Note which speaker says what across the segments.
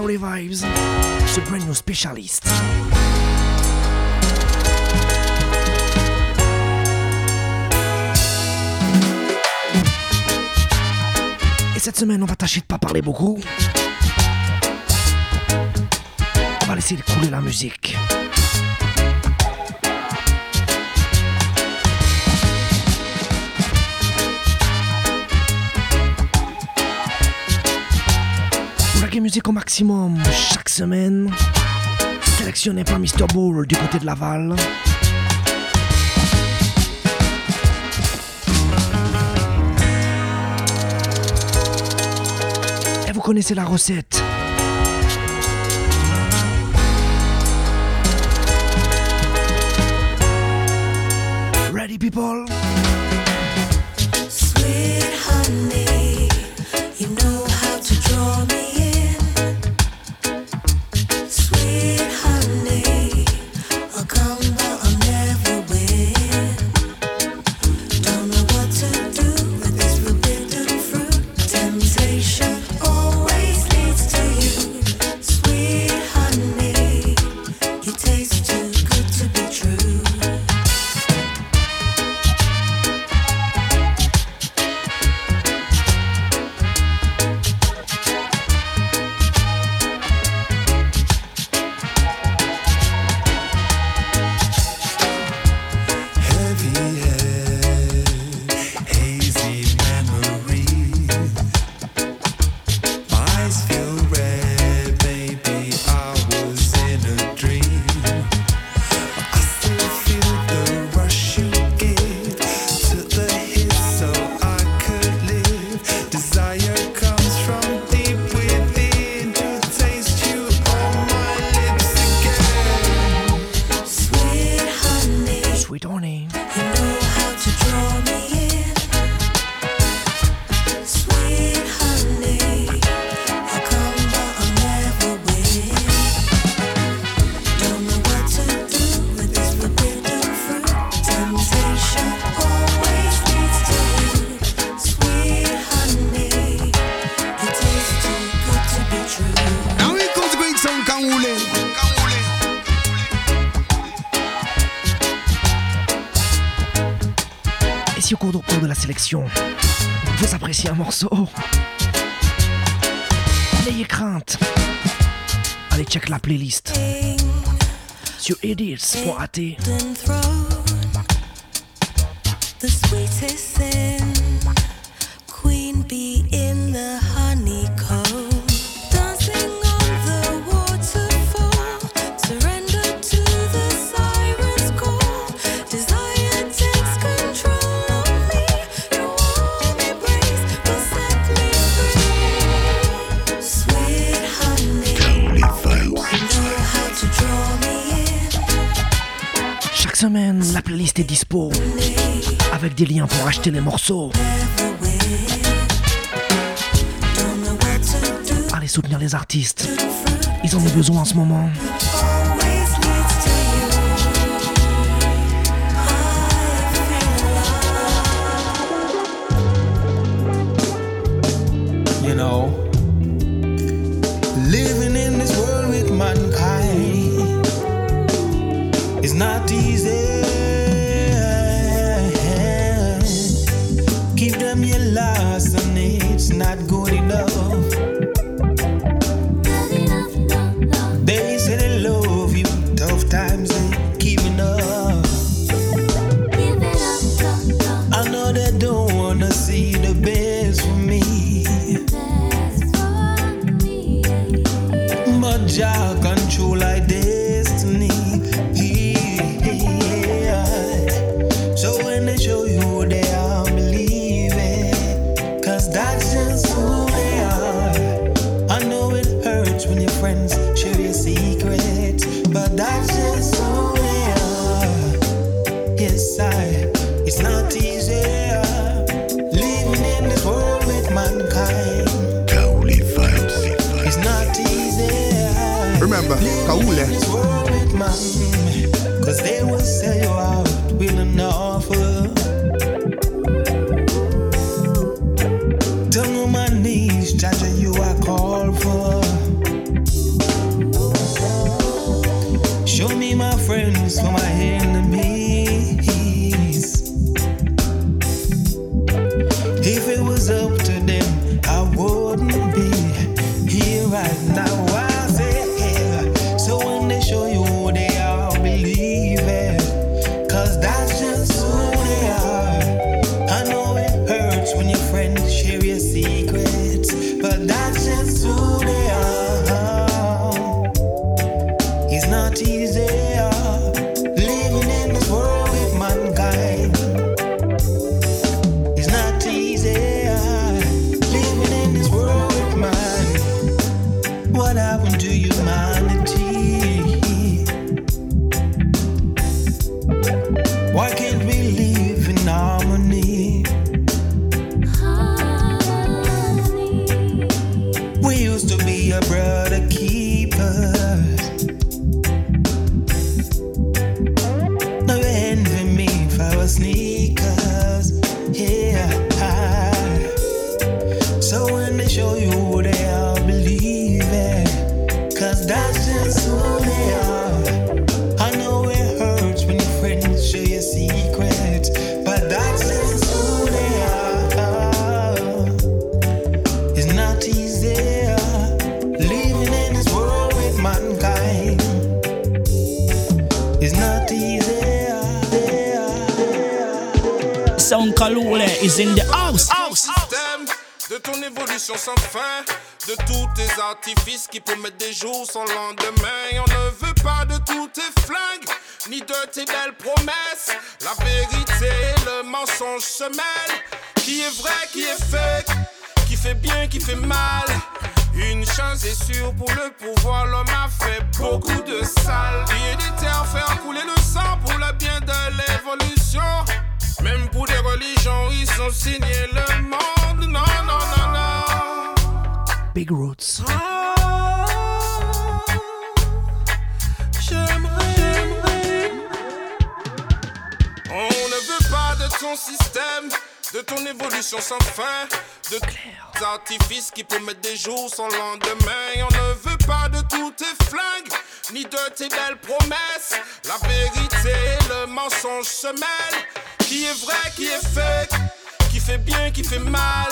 Speaker 1: Coyote Vibes, ce brand new spécialiste. Et cette semaine, on va tâcher de pas parler beaucoup. On va laisser couler la musique. les musiques au maximum chaque semaine, sélectionné par Mr. Ball du côté de Laval. Et vous connaissez la recette si au cours de la sélection, vous appréciez un morceau, n'ayez crainte. Allez check la playlist sur edits.at. dispo. Avec des liens pour acheter les morceaux. Allez soutenir les artistes. Ils en ont besoin en ce moment.
Speaker 2: and
Speaker 3: that's man
Speaker 4: artifices qui promettent des jours sans lendemain. On ne veut pas de tous tes flingues, ni de tes belles promesses. La vérité et le mensonge se mêlent. Qui est vrai, qui est fake, qui fait bien, qui fait mal.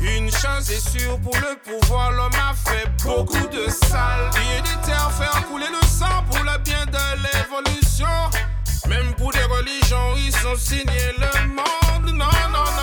Speaker 4: Une chose est sûre, pour le pouvoir, l'homme a fait beaucoup de sale. Il des terres, faire couler le sang pour le bien de l'évolution. Même pour des religions, ils ont signé le monde. Non, non, non.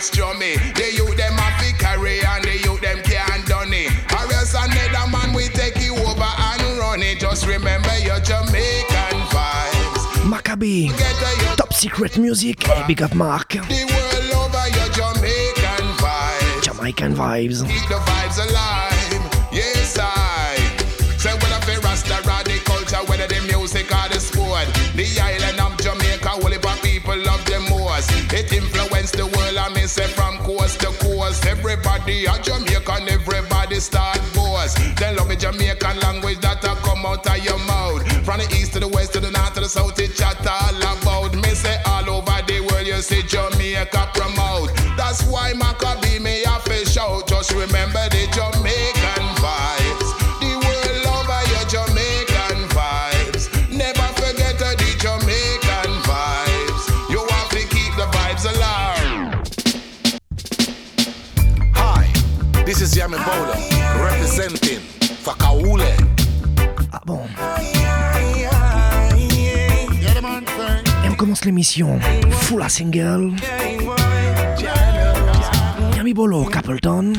Speaker 5: Guitar and start strumming. The youth them have to carry and the them can't done it. Or else another man will take you over and run it. Just remember your Jamaican vibes. Macka B,
Speaker 6: Top Secret Music, et Big Up Mark.
Speaker 5: the world over your Jamaican vibes.
Speaker 6: Jamaican Vibes.
Speaker 5: Keep the vibes alive. Yes, I. Say when I feel Rasta the culture, whether the music or the sport. The island of Jamaica, whole heap of people love them most. It influenced the world, I may say from coast to coast. Everybody a Jamaican, everybody start boast. They love the Jamaican language that a come out of your mouth. From the east to the west to the north to the south, it chat all about. Me say all over the world, you see Jamaica promote. That's why Macka B me have to shout. Just remember
Speaker 7: is Yami Bowler, representing for Kaule.
Speaker 6: Ah bon Et on commence l'émission full single. Yami Bolo, Capleton.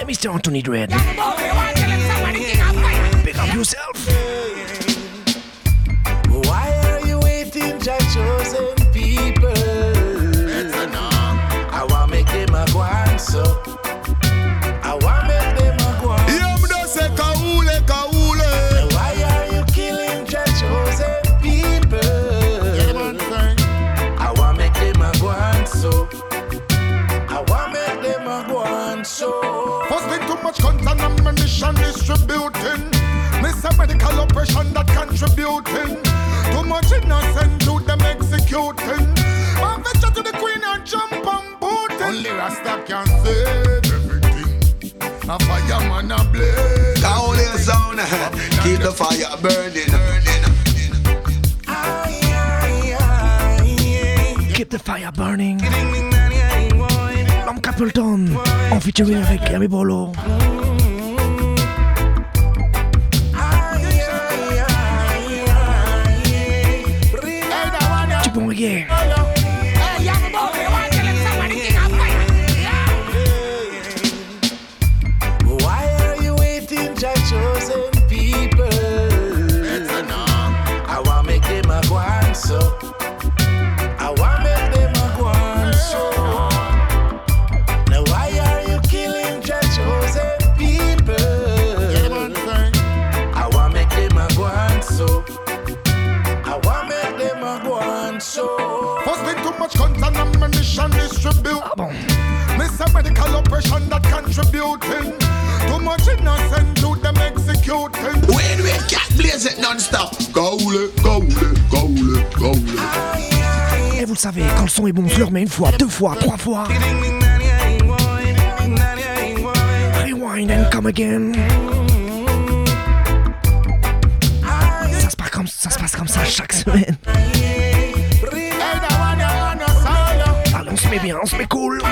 Speaker 6: Et Mr. Anthony Dread. Pick up yourself.
Speaker 8: Keep the fire burning.
Speaker 6: Keep the fire burning. L'homme Capleton. En featuring avec Yami Bolo. Le son est bon, on se le une fois, deux fois, trois fois. Rewind and come again. Ça se passe comme ça, se passe comme ça chaque semaine. Allez, on se met bien, on se met cool.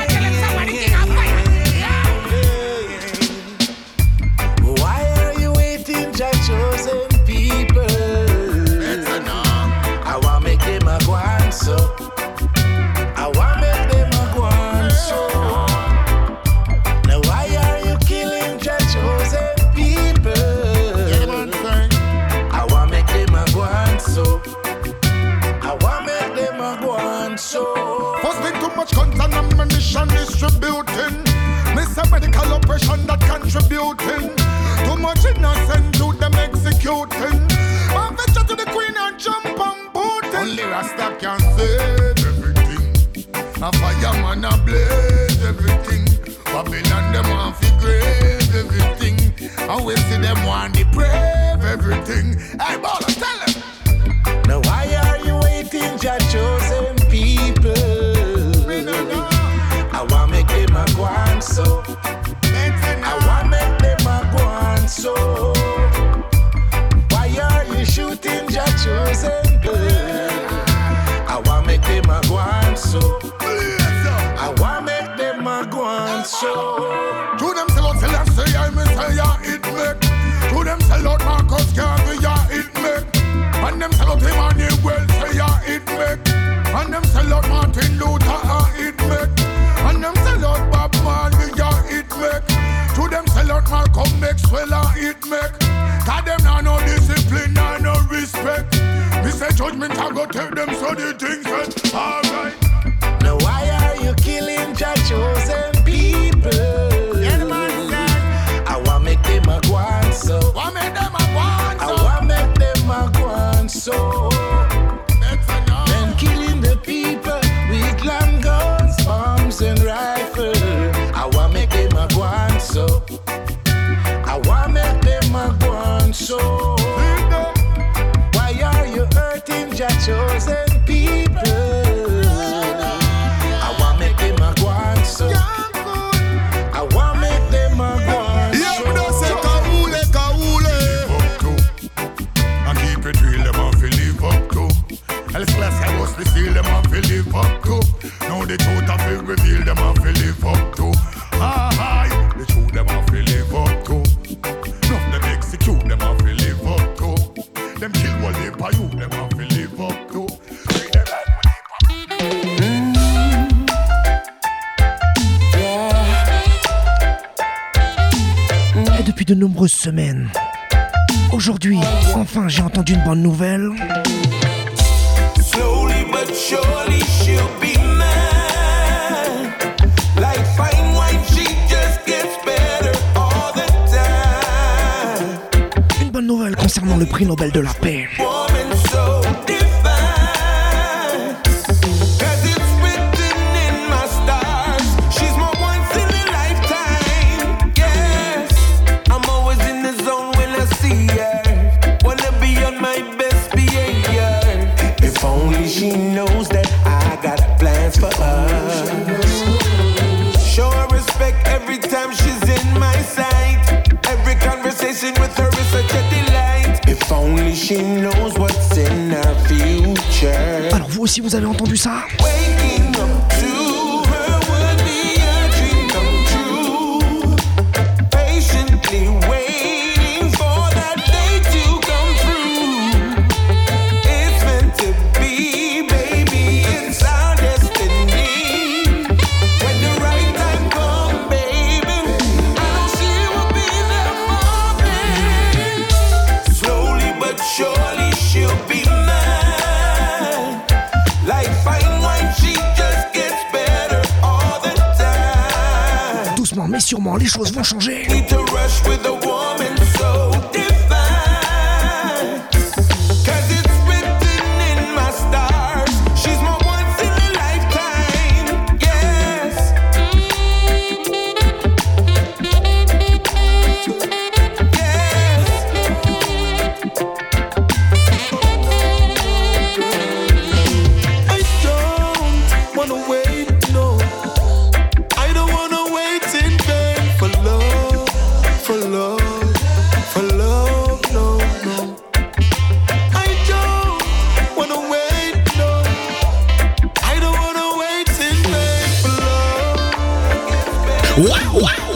Speaker 9: Aujourd'hui, enfin, j'ai entendu une bonne nouvelle. Une bonne nouvelle concernant le prix Nobel de la paix. si vous avez entendu ça. sûrement les choses vont changer.
Speaker 10: Need to rush with the woman.
Speaker 8: 哇哇！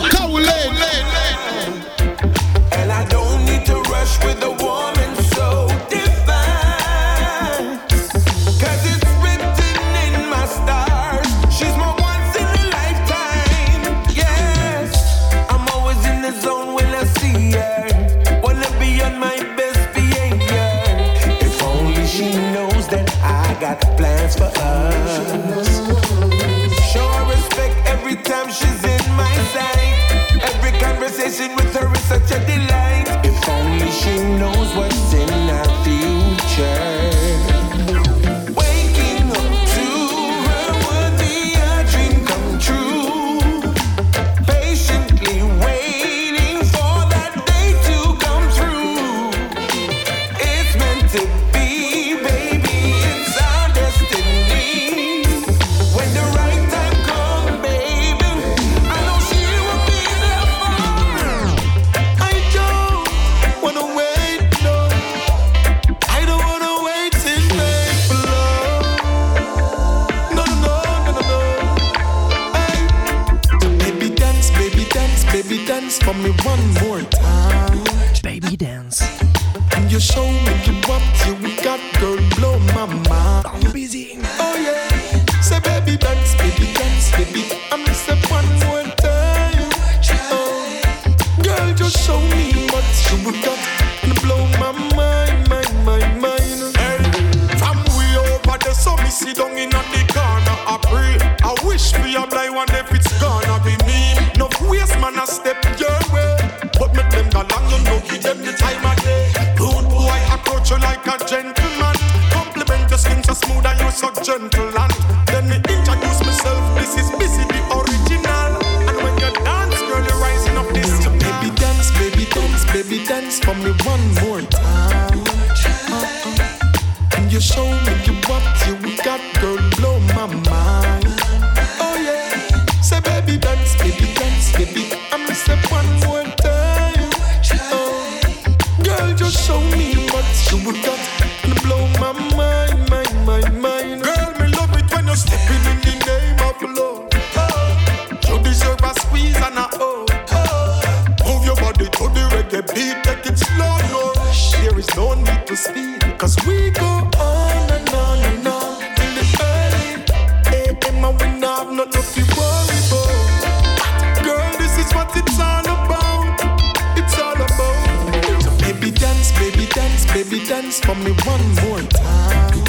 Speaker 8: for
Speaker 10: me one more time.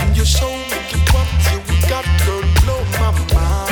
Speaker 10: And you show me what you got,
Speaker 11: to
Speaker 10: blow my mind.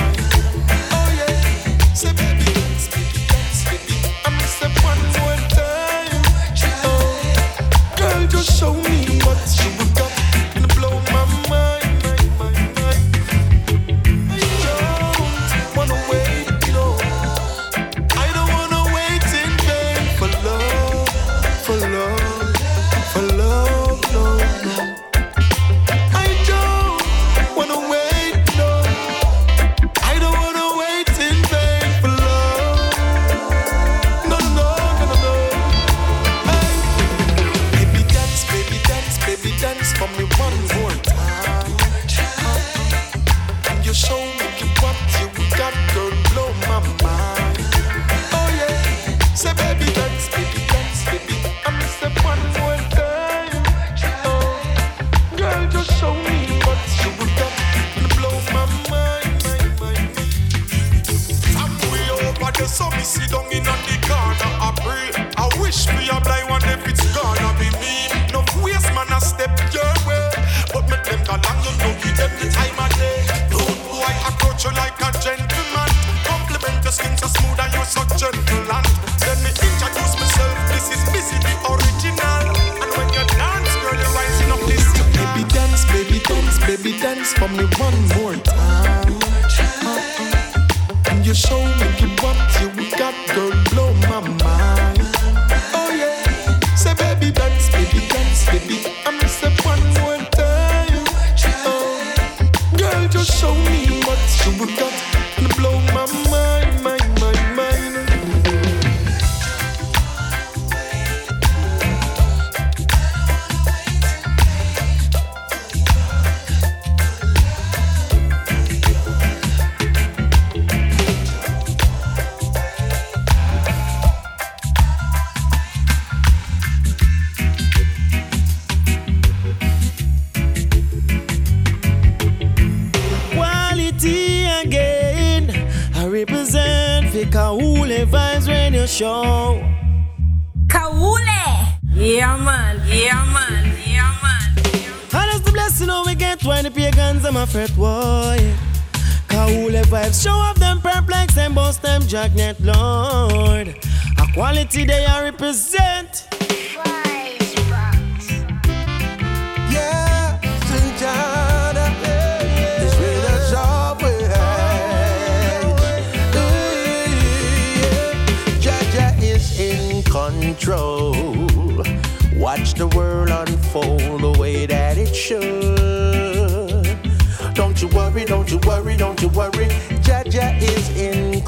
Speaker 10: show.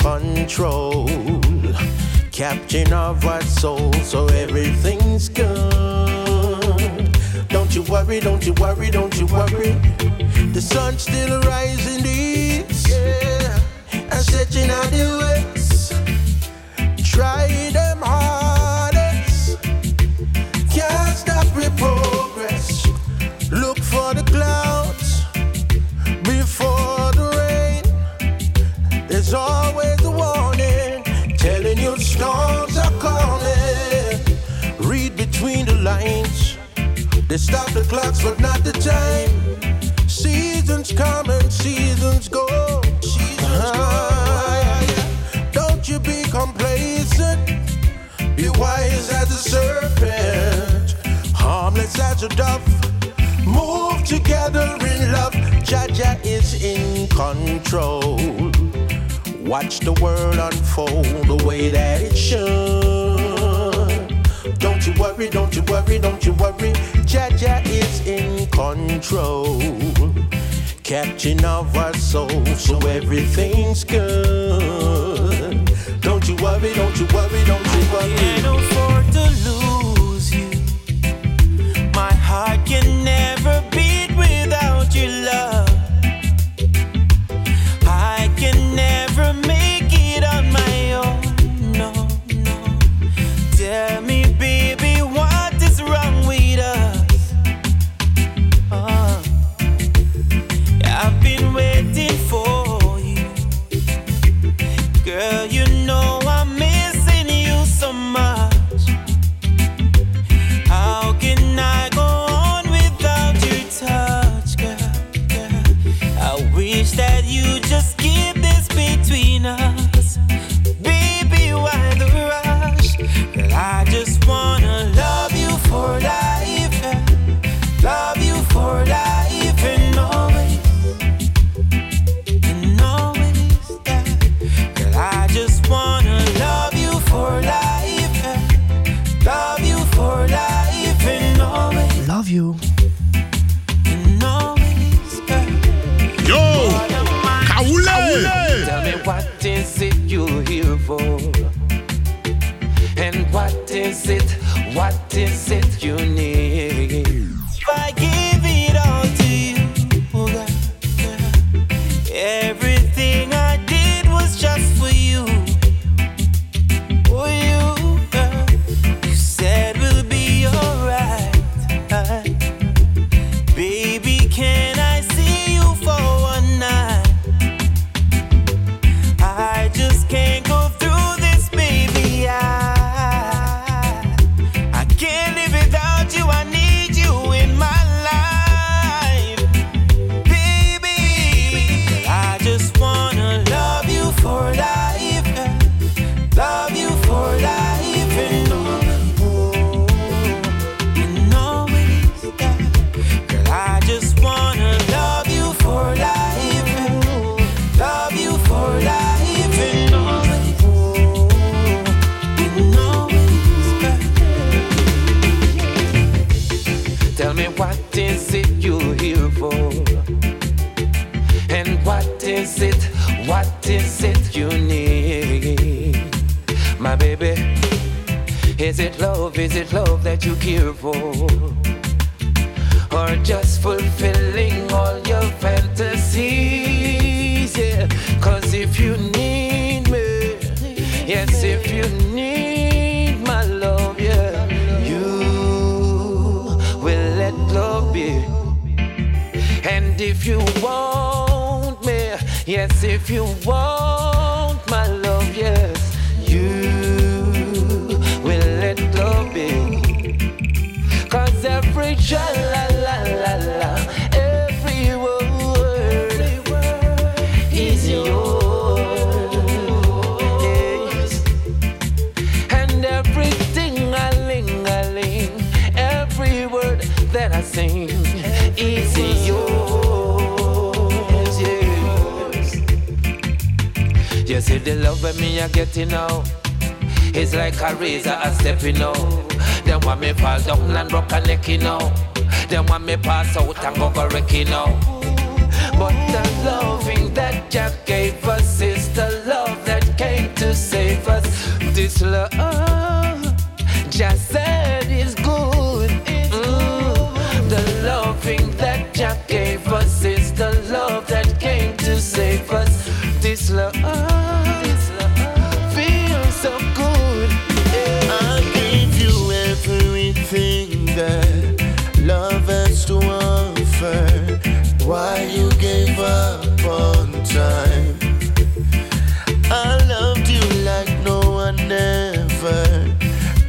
Speaker 12: control. Captain of our soul, so everything's good. Don't you worry, don't you worry, don't you worry. The sun still rising the east, yeah, and setting out the west.
Speaker 6: Try it out. They stop the clocks, but not the time. Seasons come and seasons go. Seasons uh-huh. go. Don't you be complacent. Be wise as a serpent, harmless as a dove move together in love. Jaja is in control. Watch the world unfold the way that it should. Don't you worry, don't you worry, don't you worry. Jaja is in control, captain of our soul, so everything's good. Don't you worry, don't you worry, don't you worry.
Speaker 8: Yeah,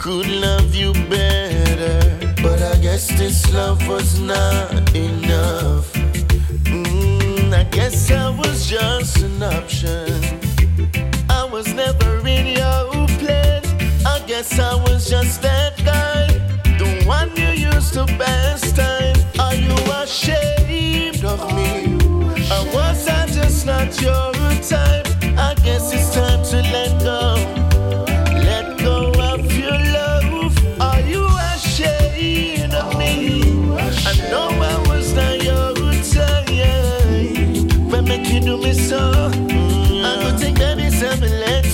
Speaker 13: could love you better. But I guess this love was not enough. Mm, I guess I was just an option. I was never in your plan. I guess I was just that guy. The one you used to pass time. Are you ashamed of me? Or was I just not your type? I guess it's time to let go.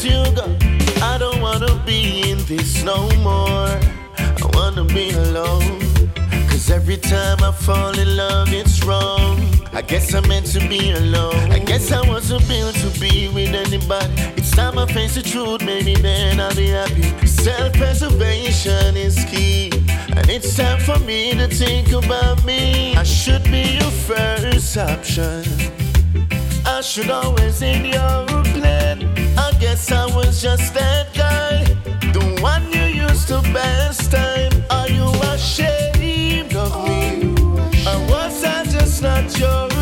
Speaker 13: You go. I don't wanna be in this no more. I wanna be alone. Cause every time I fall in love, it's wrong. I guess I'm meant to be alone. I guess I wasn't built to be with anybody. It's time I face the truth, maybe then I'll be happy. Self preservation is key. And it's time for me to think about me. I should be your first option. I should always in your plan. I guess I was just that guy, the one you used to best time. Are you ashamed of me? Or was I just not your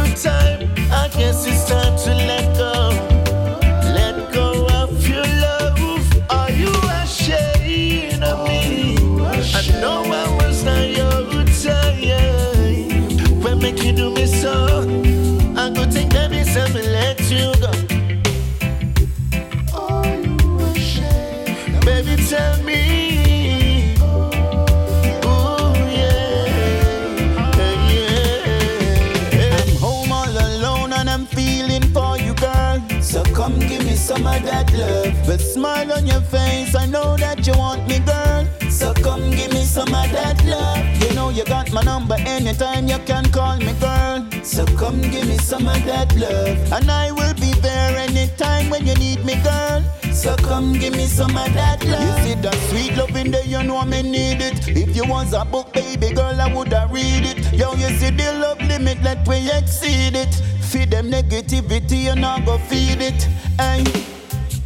Speaker 14: my number anytime you can call me, girl. So come give me some of that love. And I will be there anytime when you need me, girl. So come give me some of that love. You see that sweet love in there, you know me need it. If you was a book, baby girl, I woulda read it. Yo, you see the love limit, let we exceed it. Feed them negativity, you not go feed it. Hey.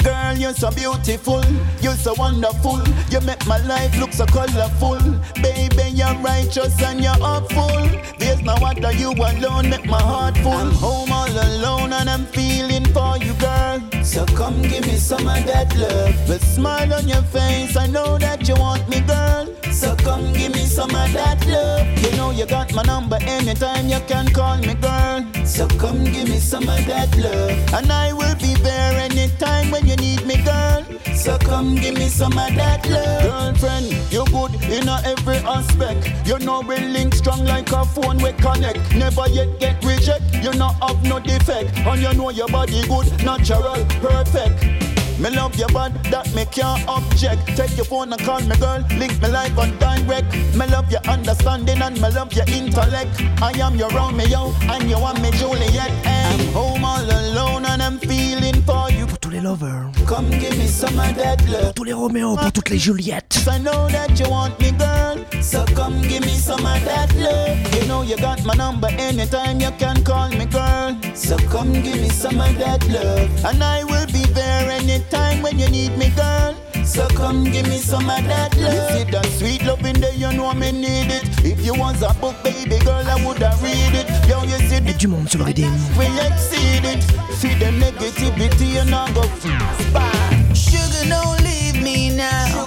Speaker 14: Girl, you're so beautiful, you're so wonderful. You make my life look so colorful. Baby, you're righteous and you're awful. There's no other you alone, make my heart full. I'm home all alone and I'm feeling for you, girl. So come give me some of that love. With smile on your face, I know that you want me, girl. So come give me some of that love. You know you got my number anytime you can call me, girl. So come give me some of that love. And I will be there anytime when you need me, girl. So come give me some of that love. Girlfriend, you good in every aspect. You know we link strong like a phone we connect. Never yet get reject. You not have no defect. And you know your body good, natural, perfect. Me love your body, that me can't object. Take your phone and call me girl, link me live on direct. Me love your understanding and me love your intellect. I am your Romeo and you want me Juliet. I'm home all alone and I'm feeling
Speaker 9: lovers.
Speaker 14: Come give me some of that love.
Speaker 9: Pour tous les Roméo, pour toutes les Juliettes.
Speaker 14: I know that you want me, girl. So come give me some of that love. You know you got my number anytime you can call me, girl. So come give me some of that love. And I will be there anytime when you need me, girl. So come give me some of that love. You see that sweet love in there, you know me need it. If you was a book, baby girl, I woulda read it. Yo, you see
Speaker 9: Et du monde sur le redeem.
Speaker 14: we exceed it. Feed the negativity and I go bye.
Speaker 15: Sugar, don't leave me now.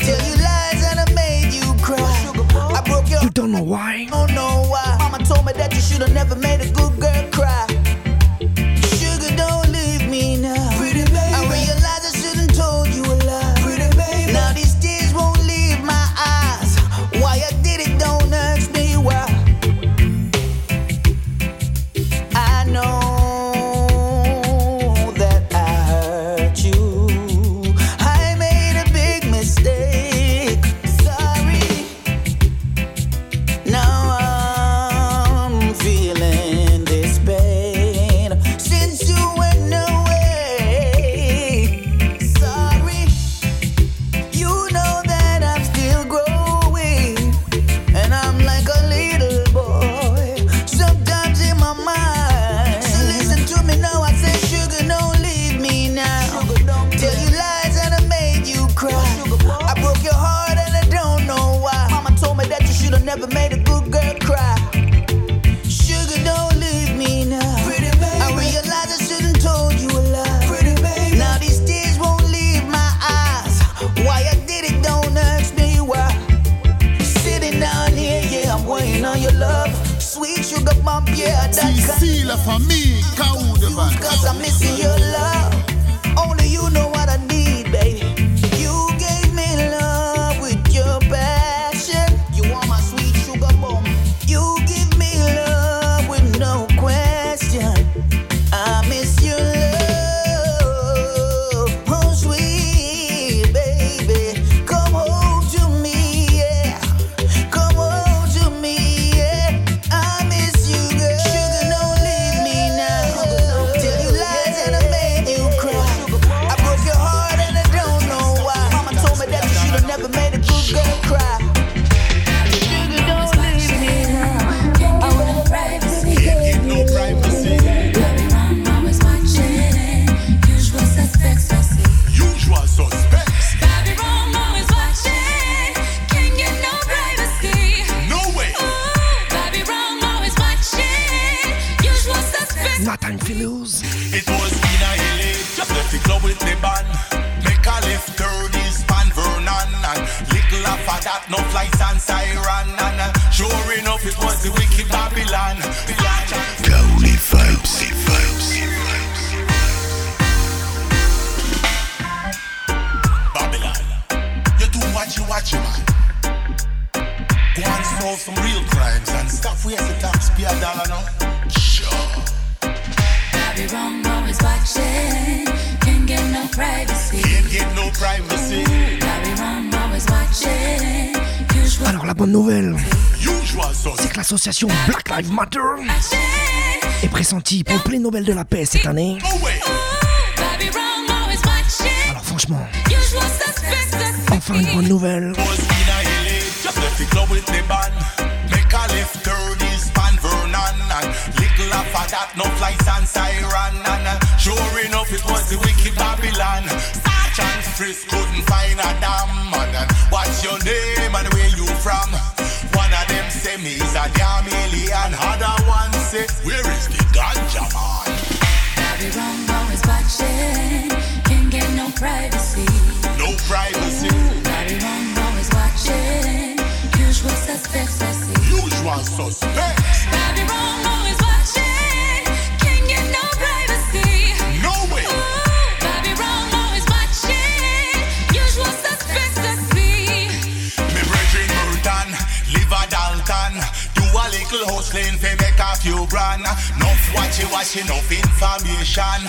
Speaker 15: Tell you lies and I made you cry. I broke your
Speaker 9: You don't know why?
Speaker 15: Oh, don't know why. Mama told me that you should have never made a good girl cry.
Speaker 9: l'association Black Lives Matter est pressentie pour le prix Nobel de la paix cette année. Alors franchement, enfin une bonne nouvelle.
Speaker 5: ocean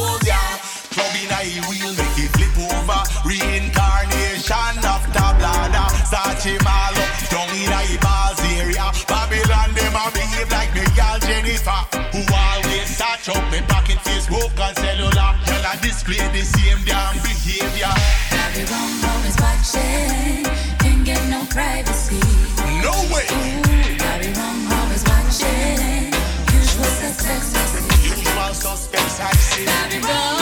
Speaker 5: she ball up. Down in a balls area. Babylon them a behave like me gal Jennifer Who always touch up me pocket Facebook and cellular. Girl I display the same damn behavior.
Speaker 16: Babylon always watching Can't get no privacy.
Speaker 5: No way.
Speaker 16: Ooh, Babylon always watching Usual suspects.
Speaker 5: Usual suspects
Speaker 17: I've seen Babylon.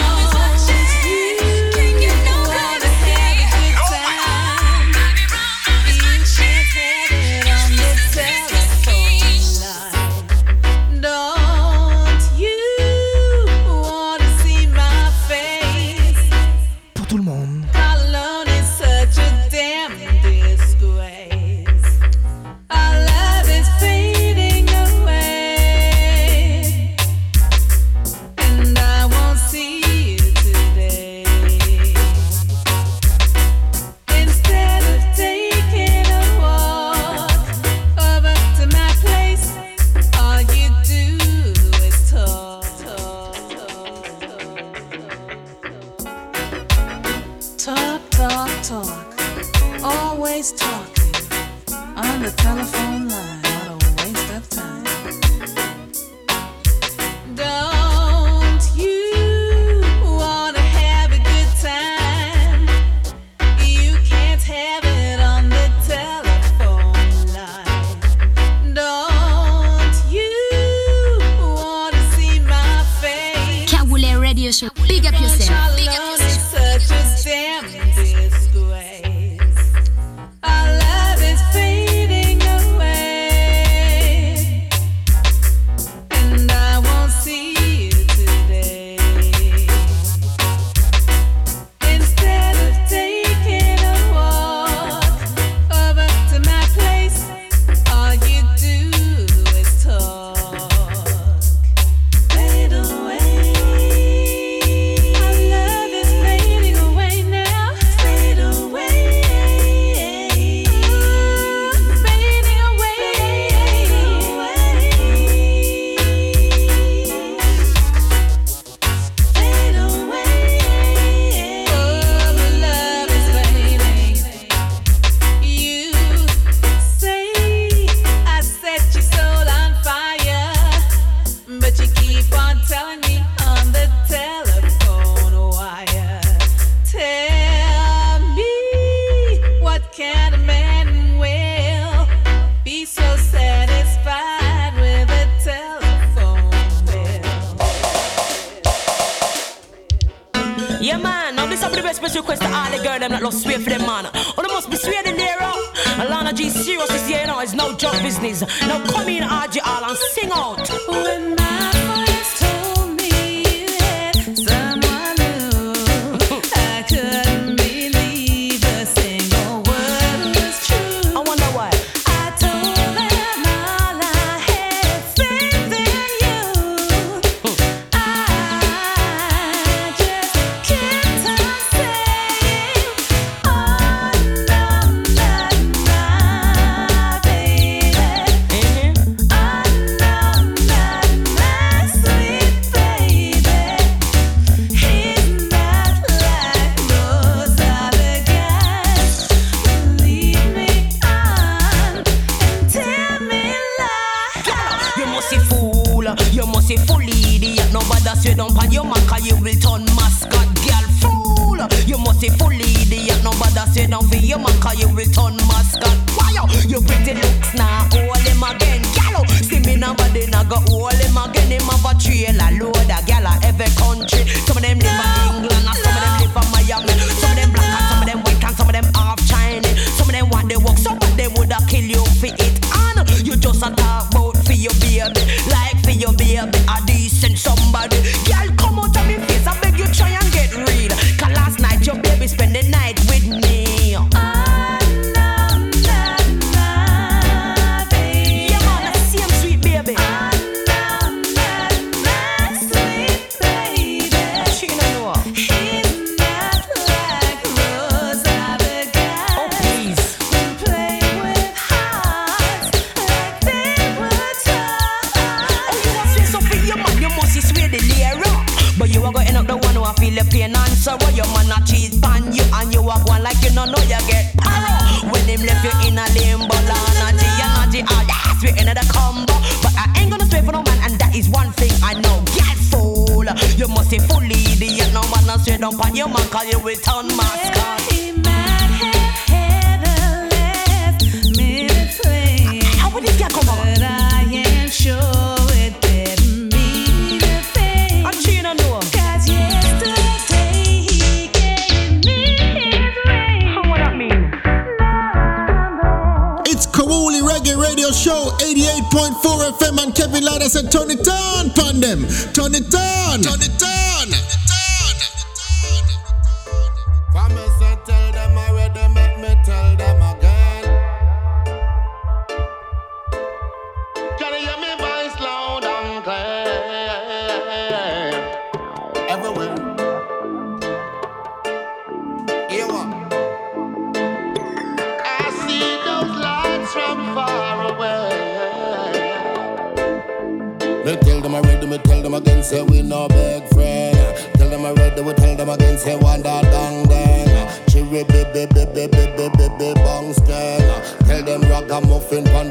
Speaker 17: 101.4 FM and Kevin i said turn it on, pan them. Turn it on. Turn it on.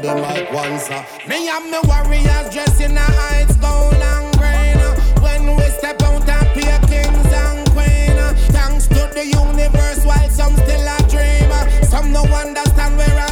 Speaker 18: the mic once. Uh.
Speaker 7: Me and my warriors dressed in the heights gold and green. Uh. When we step out and play kings and queen. Uh. Thanks to the universe, while some still a dream. Uh. Some no understand where
Speaker 13: I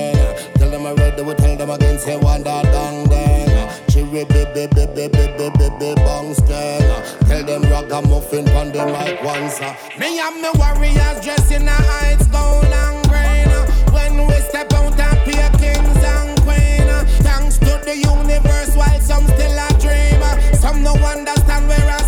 Speaker 18: them already, we tell them again, say one that dang dang. Chirry bi baby, baby, baby, bi bi bi bi bong sting. Tell them ragamuffin on the mic once. Uh.
Speaker 7: Me and me warriors dressed in a heights gold and green. Uh. When we step out and peer kings and queen. Uh. Thanks to the universe, while some still a dream. Some no understand where
Speaker 19: I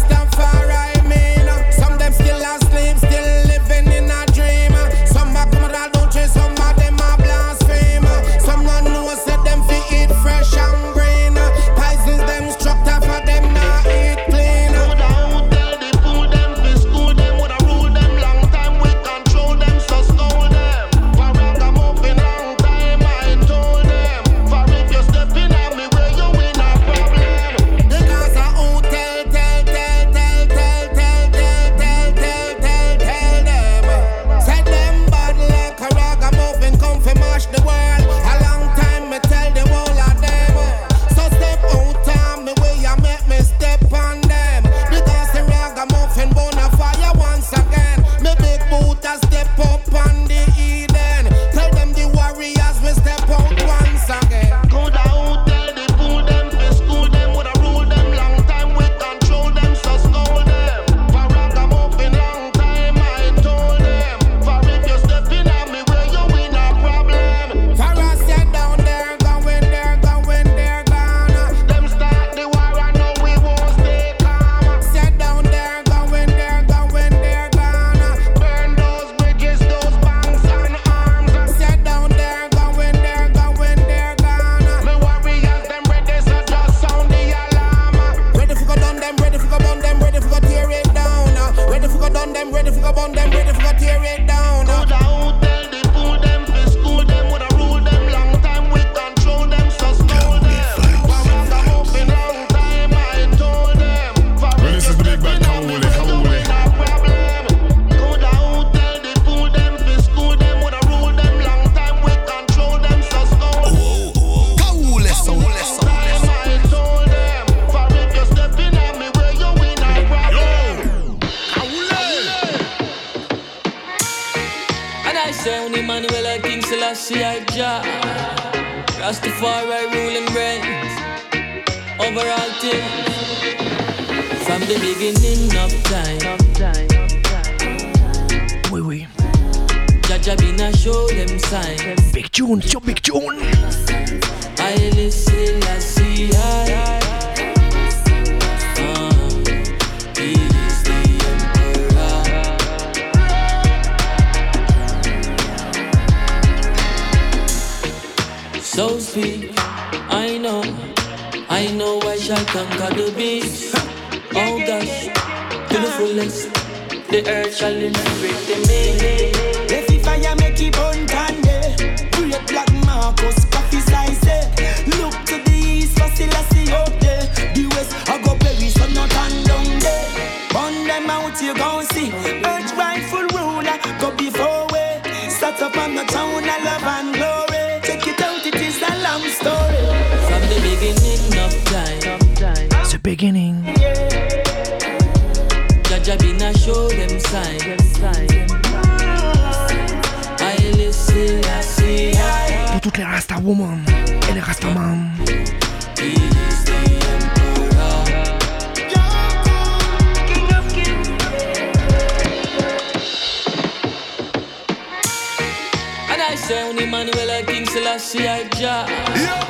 Speaker 19: Selassie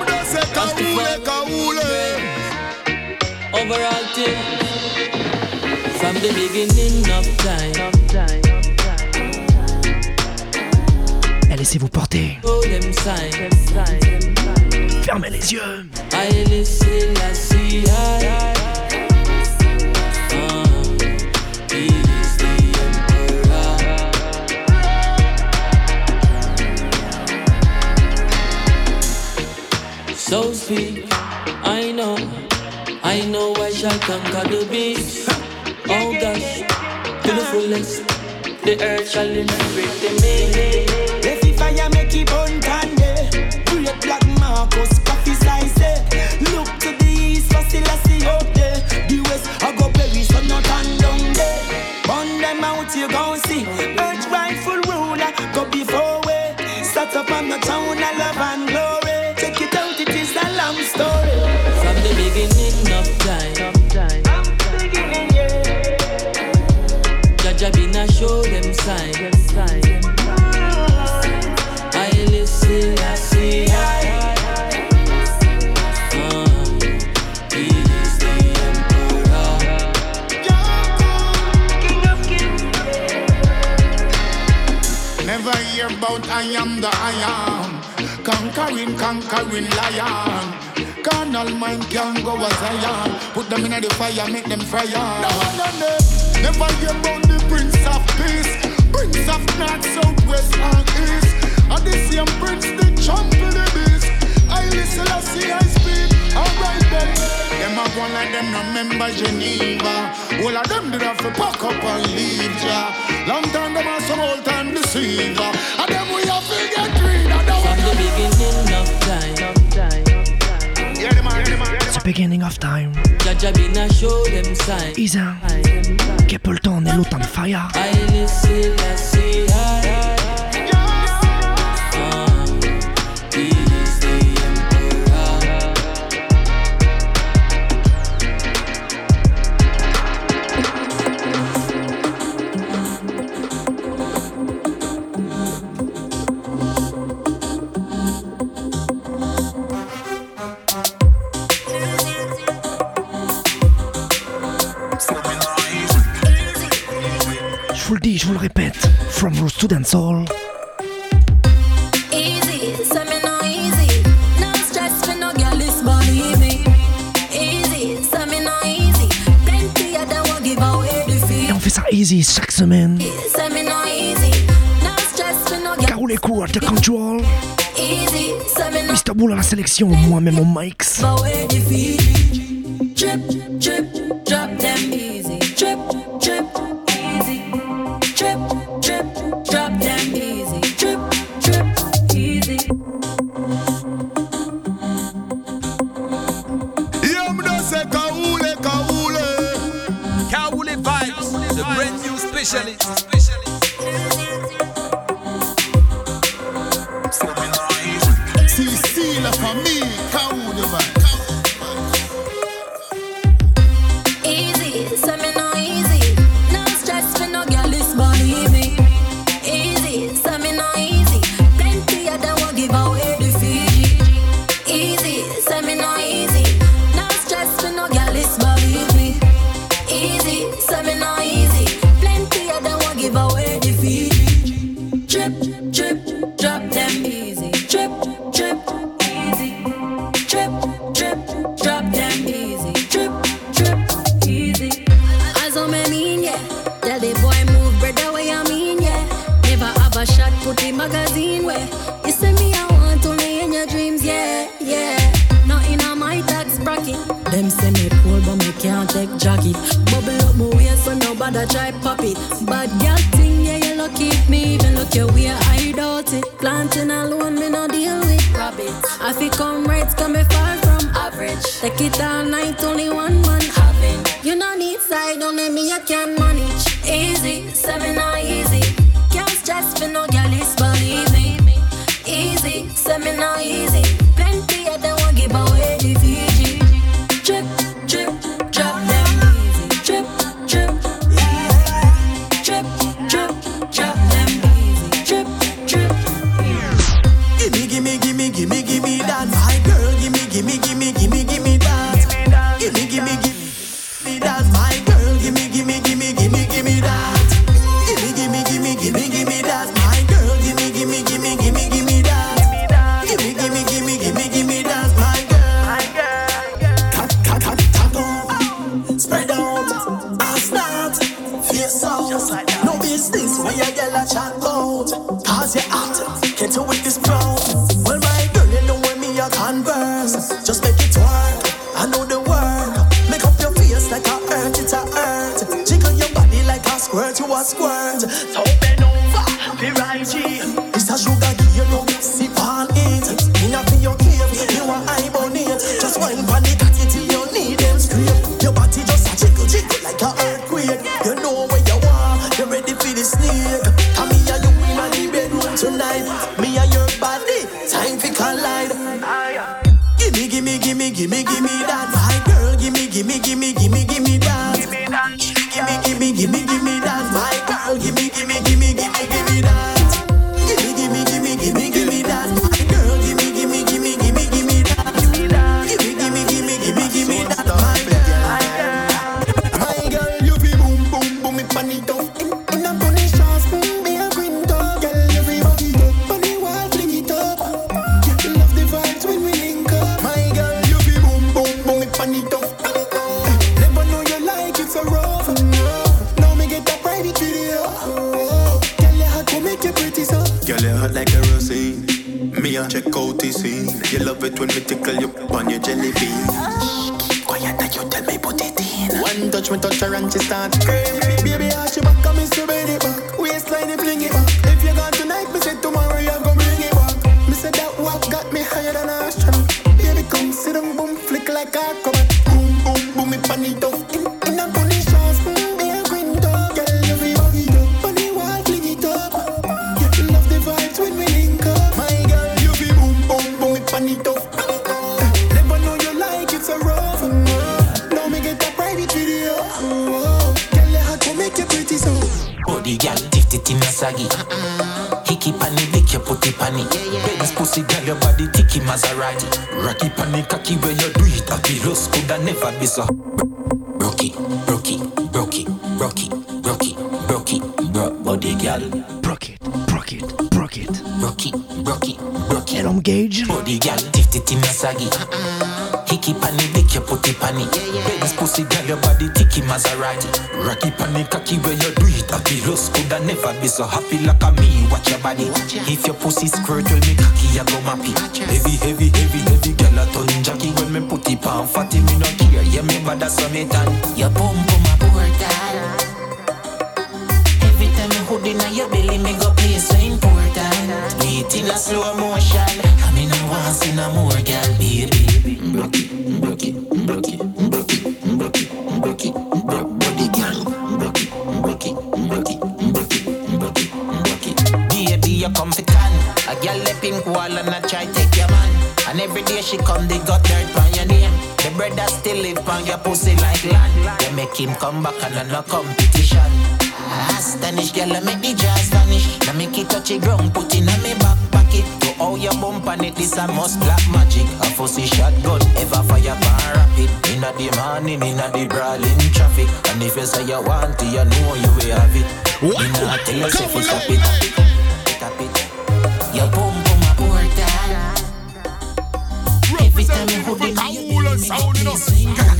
Speaker 8: don't say Kahule, Kahule.
Speaker 19: Overall thing from the beginning of time.
Speaker 9: Laissez-vous porter.
Speaker 19: Oh, them sign.
Speaker 9: Fermez les yeux.
Speaker 19: I listen, I see, I. So speak, I know, I know I shall conquer the beast. Oh gosh, to the fullest, the earth shall inherit the me.
Speaker 20: Let the fire make it burn candy. Great black Marcus, coffee slice. eh. Look to the east, for Selassie up there. The west, I go Paris, so not on down there. Eh? Burn them out, you gon' see. Earth rightful ruler, eh? go before we. Start up on the town, I
Speaker 8: Put them in the fire, make them fire. No, no, no. Never hear about the Prince of Peace. Prince of North, South, West, and East. And the same Prince, the trample the beast. I listen, I see, I speak. Alright then. Them a go like them no member Geneva. All of them did have to pack up and leave ya. Long time them are some old time deceiver. And them we have to get rid of.
Speaker 19: From the beginning of time,
Speaker 9: The beginning of time.
Speaker 19: Jaja been a show them sign.
Speaker 9: Isa, che peut le temps nell'automne fire.
Speaker 19: I listen, I see,
Speaker 21: give away the fee.
Speaker 9: Et on fait ça easy chaque semaine.
Speaker 21: Say me no easy. No stress for no girl.
Speaker 9: Carole Court, The Control.
Speaker 21: Easy, say me no
Speaker 9: Mr. Bull à la sélection, moi-même au mics.
Speaker 21: give so
Speaker 22: happy like a me. Watch your body. If your pussy squirt, pussy like land. They make him come back and no competition. Astonish, girl, I make the jazz vanish. Now make it touch the ground, put in a me back pocket. To how you bump on it, this a must black magic. A fussy shotgun, ever fire pan rapid. Inna the morning, inna the brawling traffic. And if you say you want it, you know you will have it. Inna tell you say fi stop it, stop it. Your boom boom a portal. Every time you hold it, you make it feel so important. Do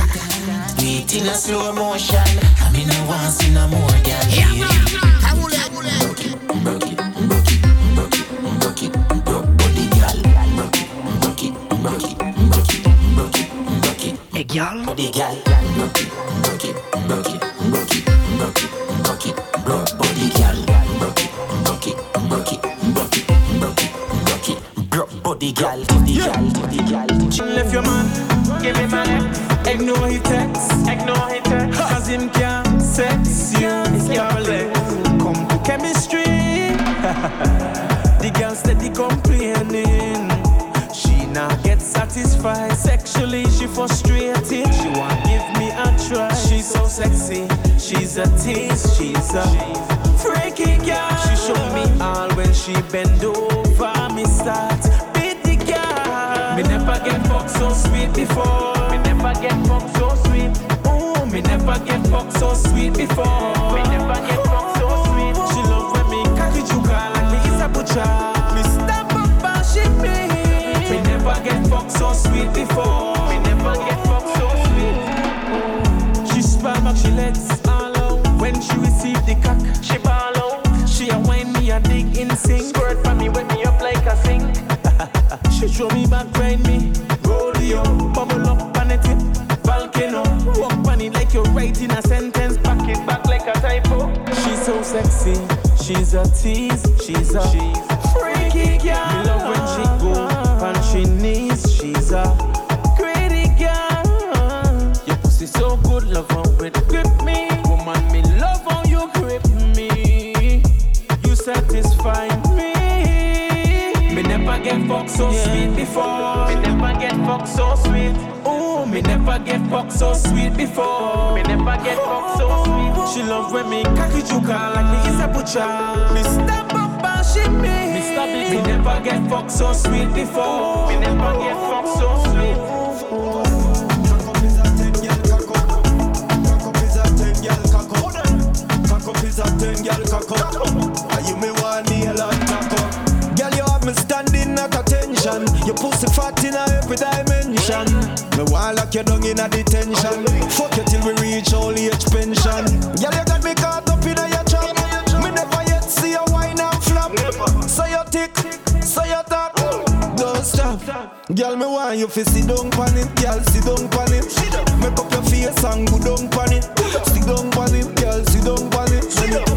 Speaker 22: it in a slow motion. I mean, I want to see no more, girl. Broke it, broke it, broke it, broke it, broke it, broke body, girl. Broke it, broke it, broke it, broke it, broke it, broke it.
Speaker 9: Hey, girl.
Speaker 22: Body, girl. Broke it, broke it, broke it, broke it, broke it, broke it, broke body, girl. Broke it, broke it, broke it, broke it, broke it, broke it, broke body, girl. Body, girl, body, girl.
Speaker 20: She left your man, give him an X. Ignore he text, ignore he text. Cause him can't sex you, can't. Come to chemistry. the girl steady complaining. She not get satisfied sexually, she frustrated. She want give me a try. She's so sexy, she's a tease, she's a freaky girl. She show me all when she bend over. Me start beat the girl. Me never get fucked so sweet before. Never get fucked so sweet. Ooh, me never get fucked so sweet before. Me never get fucked so sweet. She love when me cocky juka like me is a butcher. Me step up and she me. Me never get fucked so sweet before. Me never get fucked so sweet. She spread back she legs all out. When she receive the cock, she ball out. She a wine me a dig in sync. Squirt for me, wet me up like a sink. she show me back, grind me. Sexy. She's a tease. She's a freaky girl. Me love when she go on she knees. She's a greedy girl. Your pussy so good, love how it grip me. Woman, me love how you grip me. You satisfy me. Me never get fucked so sweet before. Me never get fucked so sweet. Ooh, me never get fucked so sweet before. Me never get fucked so sweet. She love when me cocky juka like me is a butcher. Me step up and she me. Me stop it. Me never get fucked so sweet before. Me never get fucked so sweet.
Speaker 14: You me want nail and cock up. Girl, you have me standing at attention. Your pussy fat in every dimension. Me want lock you down in a detention. Fuck you till we reach all age pension. Girl, you got me caught up in your trap. Me never yet see a wine and flap. So you tick, so you talk. Don't stop. Girl, me want you fi sit down pon it. Girl, sit down pon it. Make up your face and go down pon it. Sit down pon it, girl, sit down pon it.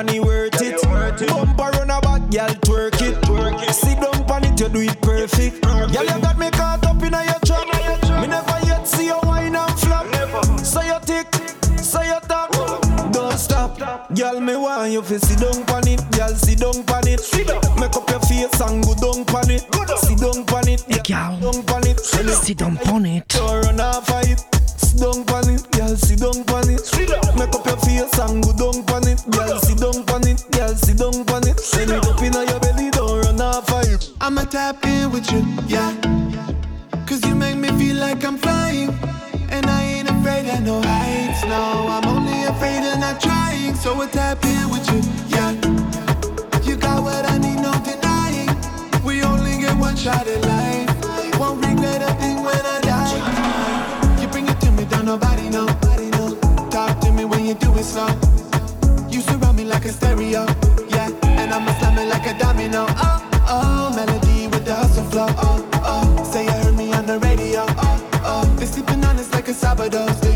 Speaker 14: And he worth it. Bumper run a back, girl, twerk it. Sit down pon it, you do it perfect. Girl, you got me caught up in a your trap. Me never yet see you wine and flap. So you tick, so you talk. Don't stop. Girl, me want you fi sit down pon it. Girl, sit down pon it. Make up your face and go down pon it. Sit down pon it.
Speaker 9: Girl,
Speaker 14: down it.
Speaker 9: sit down pon it.
Speaker 14: Don't run off of it. Sit down pon it, girl, sit down pon it. Make up your face and go down pon it. Girl, sit down pon it, girl, sit down pon it. Send it up inna your belly, don't run off of it.
Speaker 10: I'ma tap in with you, yeah. Cause you make me feel like I'm flying. And I ain't afraid of no heights, no. I'm only afraid of not trying. So I tap in with you, yeah. You got what I need, no denying. We only get one shot at life. You slow. You surround me like a stereo, yeah. And I'ma slam it like a domino. Oh, oh, melody with the hustle flow. Oh, oh, say you heard me on the radio. Oh, oh, they sleeping on us like a Sabado.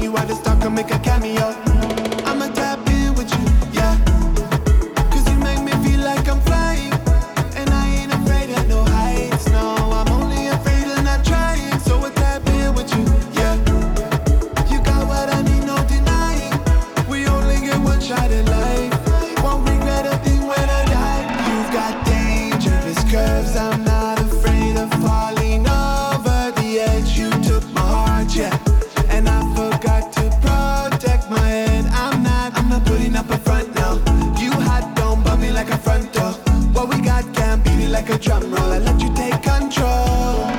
Speaker 10: Like a drum roll. I let you take control.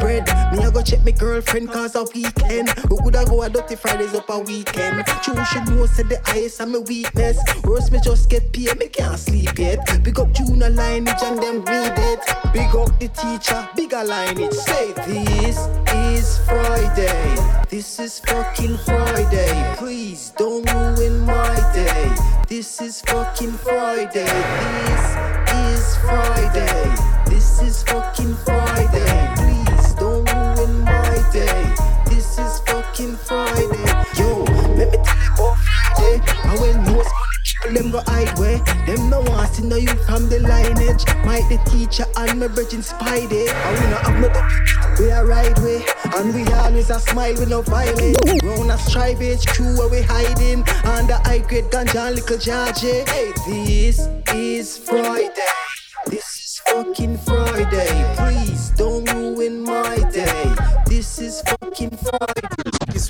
Speaker 23: bread. Me, a go check my girlfriend cause a weekend. Who could I go a dirty Fridays up a weekend? She should know, said the eyes and my weakness. Worse, me just get paid, me can't sleep yet. Big up Juna lineage and them read it. Big up the teacher, bigger lineage. Say this is Friday. This is fucking Friday. Please don't ruin my day. This is fucking Friday. This is Friday. This is fucking Friday. them go hide where them no want see no youth from the lineage. Might the teacher and my bridging spider. And we no have no we are right way, and we always a smile with no violence. Round a strive HQ where we hiding under high grade ganja little charge. Hey, this is Friday. This is fucking Friday. Please don't ruin my day.
Speaker 24: This is fucking Friday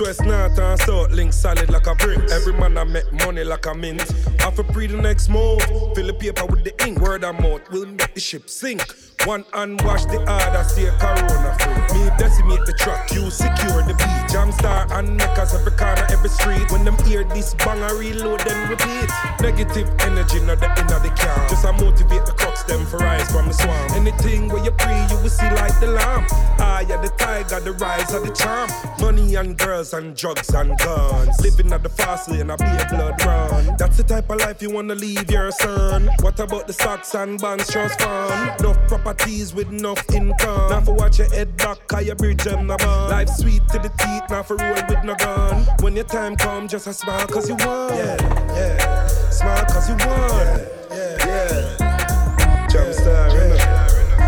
Speaker 24: west, north, and south, link solid like a brick. Every man I met money like a mint. Off a pre the next move, fill the paper with the ink. Word of mouth will make the ship sink. One hand wash the other, stay corona free. Me decimate the truck, you secure the beat. Jam star and makers every corner, every street. When them hear this bang, I reload then repeat. Negative energy, not the end of the car. Just I motivate the crux, them for rise from the swamp. Anything where you pre, you will see like the lamb. I yeah, the tiger, the rise of the charm. Money and girls and drugs and guns. Living at the fast lane, I be a blood run. That's the type of life you wanna leave your son. What about the stocks and bonds, trust fund? Enough properties with enough income. Now for watch your head back, cause your bridge them no bun. Life sweet to the teeth, now for roll with no gun. When your time come, just a smile cause you won. Yeah, yeah. Smile cause you won. Yeah, yeah. Jump star, yeah.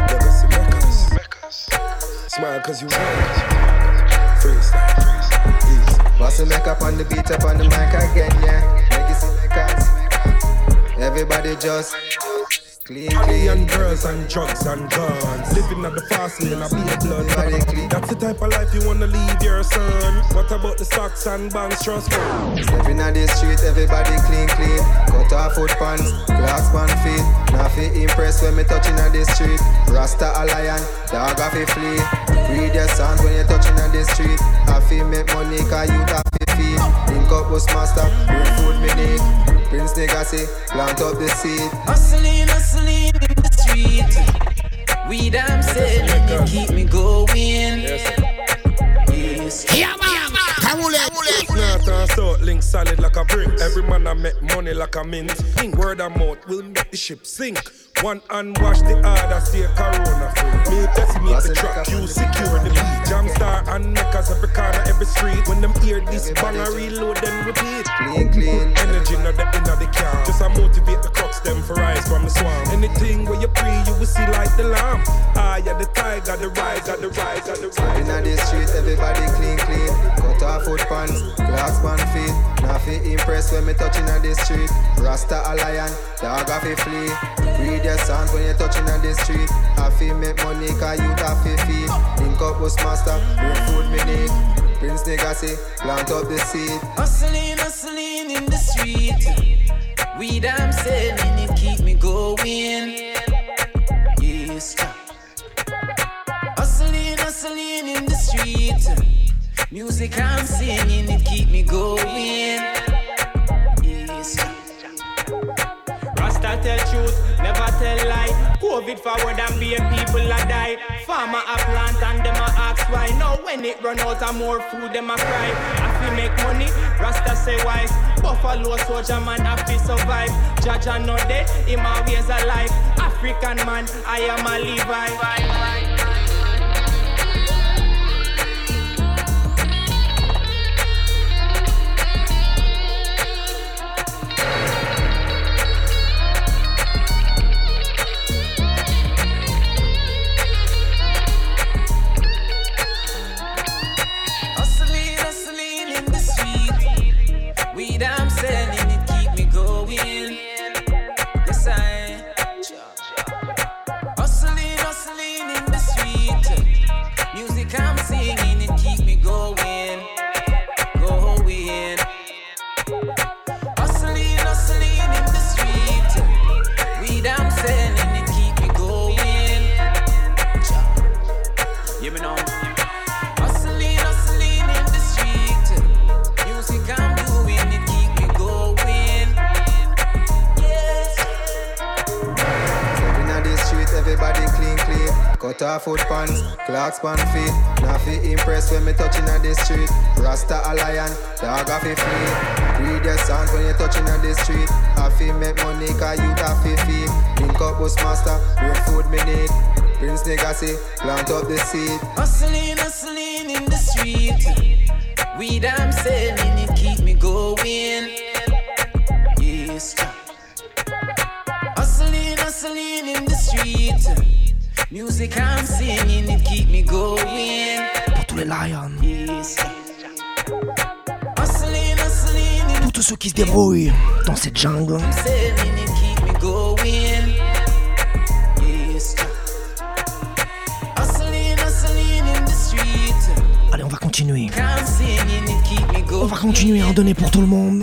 Speaker 24: Eh? Eh? Smile cause you won. Freestyle.
Speaker 25: A make up on the beat up on the mic again, yeah. Legacy makers. Everybody just clean,
Speaker 24: and girls and drugs and guns. Living at the fast lane, I be a blood. That's the type of life you wanna leave your son. What about the stocks and bonds, trust fund?
Speaker 25: Stepping on the street, everybody clean, clean. Cut off foot pants, glass pan feet. Now fi impress when me touching on the street. Rasta a lion, dog a fi flee. Read your songs when you touching on the street. I fi make money, cause you have fi feed. Link up with master, bring food me need. Prince Legacy, plant up the seed.
Speaker 22: Hustling, hustling in the street. Weed I'm selling, you keep me going. Yes.
Speaker 24: Yeah, North and south, link solid like a brick. Every man I met money like a mint. Ink word of mouth will make the ship sink. One hand wash the other, stay corona free. Me decimate the truck, you secure the beat. Jam star and makers every corner, every street. When them hear this bang, I reload then repeat.
Speaker 25: Clean, clean.
Speaker 24: Energy not the inner the car. Just I motivate the crux, them for rise from the swamp. Anything where you pre, you will see like the lamb. Ah, yeah, the tiger, the rise, the rise, the rise.
Speaker 25: On the street, everybody clean, clean. Cut off foot pants, glass pan feet. Now fi impress when me touching on the street. Rasta a lion, dog a fi flee. Read your songs when you touching on the street. I fi make money, cause you have fi feed. Link up with master, bring food me need. Prince Legacy, plant up the seed.
Speaker 22: Hustling, hustling in the street. Weed I'm selling, it keep me going. Yes. Hustling, hustling in the street. Music I'm singing, it keep me going. Yes.
Speaker 26: Rasta tell truth, never tell lie. COVID forward and be a people a die. Farmer a plant and them a ask why. Now when it run out of more food, them a cry. If we make money, Rasta say wise. Buffalo soldier man have to survive. Judge are not dead, him always alive. African man, I am a Levi.
Speaker 25: Cut off foot pants, clocks pan feet. Now fi impressed when me touching on the street. Rasta a lion, dog a fi free. Read your songs when you touching on the street. I fi make money, cause you have fi feed. Link up with master, bring food me need. Prince Legacy, plant up the seed.
Speaker 22: Hustling, hustling in the street. Weed I'm selling, it keep me going. Yes. Hustling, hustling in the street. Music I'm singing, it keep me going.
Speaker 9: Pour tous les lions. Pour tous ceux qui se débrouillent dans cette jungle. Allez, on va continuer.
Speaker 27: On va continuer à en donner pour tout le monde.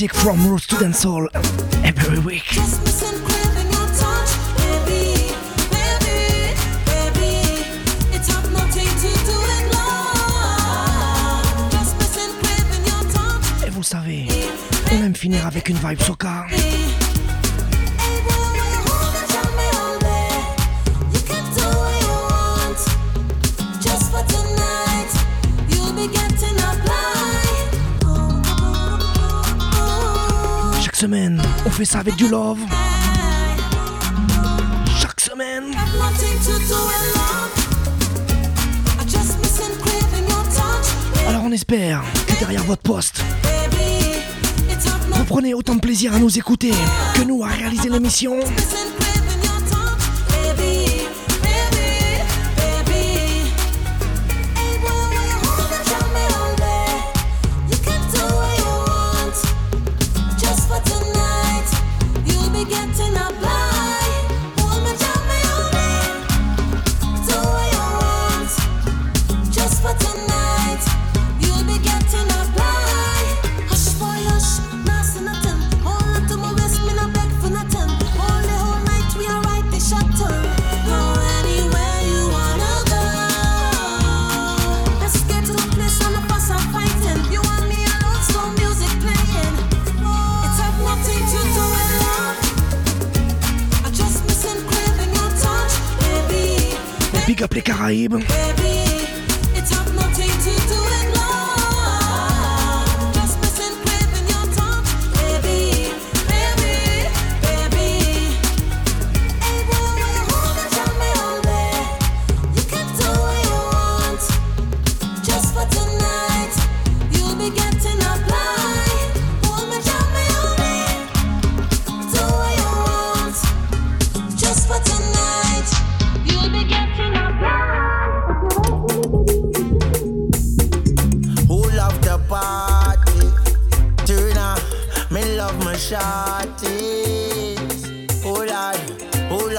Speaker 27: music from roots to dancehall every week. Et vous savez, on aime finir avec une vibe soca. semaine, on fait ça avec du love. Chaque semaine. Alors on espère que derrière votre poste, vous prenez autant de plaisir à nous écouter que nous à réaliser l'émission.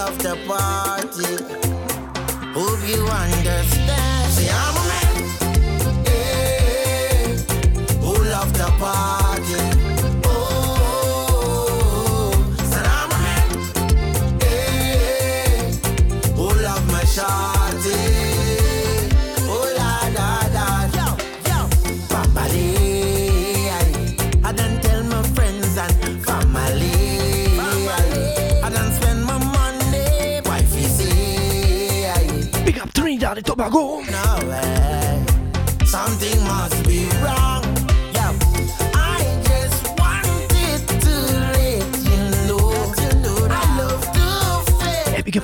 Speaker 28: after party. Hope you understand. See, I'm a man. Hey, who love the party?
Speaker 9: Chicago.
Speaker 28: No way. Something must be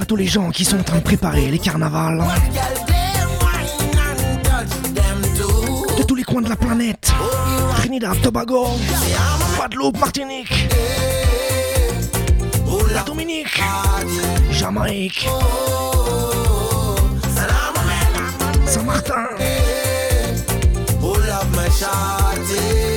Speaker 9: tous les gens qui sont en train de préparer les carnavals. De tous les coins de la planète. Trinidad, Tobago, Guadeloupe, Martinique. La Dominique, Jamaïque. Samantha.
Speaker 28: Pull up my shorty.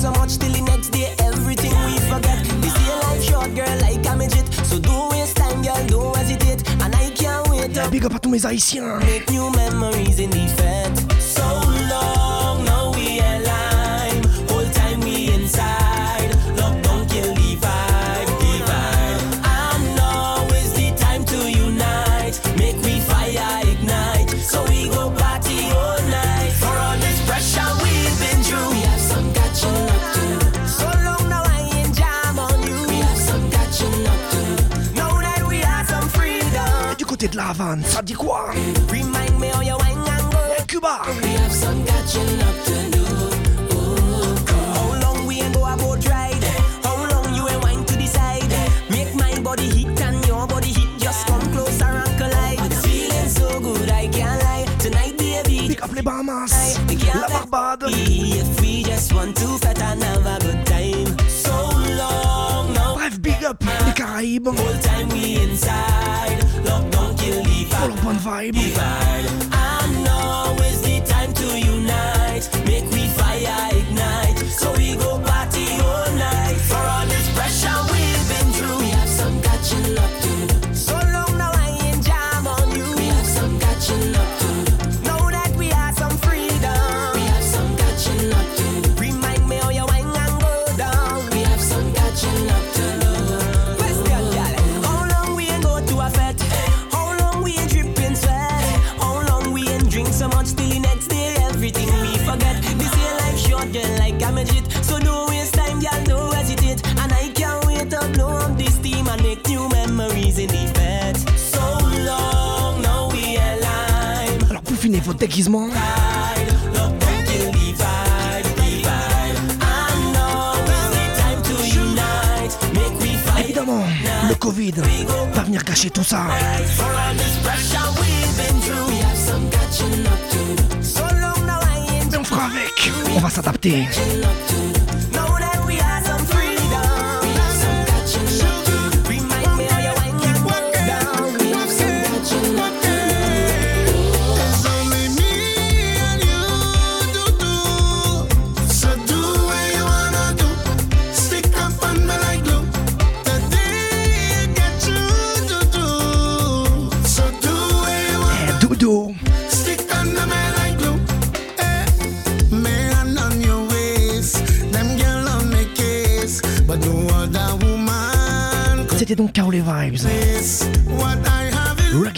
Speaker 28: so much till the next day, everything we forget. This year life short, girl, like I'm a midget. So don't waste time, girl, don't hesitate. And I can't wait.
Speaker 9: Big up à tous mes Haïtiens.
Speaker 28: Make new memories in the
Speaker 9: fête. Iran, Sadiqua,
Speaker 28: Remind me how you wine and go.
Speaker 9: Yeah, Cuba.
Speaker 28: We have some catching up to do. Oh. How long we ain't go about ride? How long you ain't wine to decide? Make my body hit and your body hit. Just come closer and collide. I'm feeling so good, I can't lie. Tonight, baby.
Speaker 9: Pick up the Bahamas. La Barbade.
Speaker 28: If we just want to fat and have a good time. So long now.
Speaker 9: I've big up the Caraïbes.
Speaker 28: Whole time we
Speaker 9: table. Divide déguisement. Évidemment, le Covid va venir cacher tout ça. Mais on fera avec, on va s'adapter.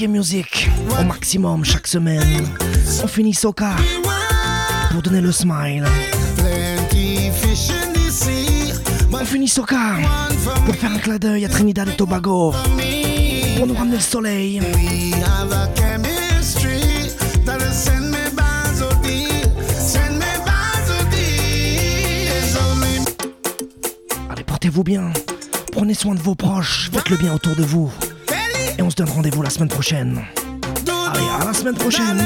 Speaker 9: musique au maximum chaque semaine. On finit Soka pour donner le smile. On finit Soka pour faire un clin d'œil à Trinidad et Tobago. Pour nous ramener le soleil. Allez, portez-vous bien. Prenez soin de vos proches. Faites le bien autour de vous. Et on se donne rendez-vous la semaine prochaine. Allez, à la semaine prochaine.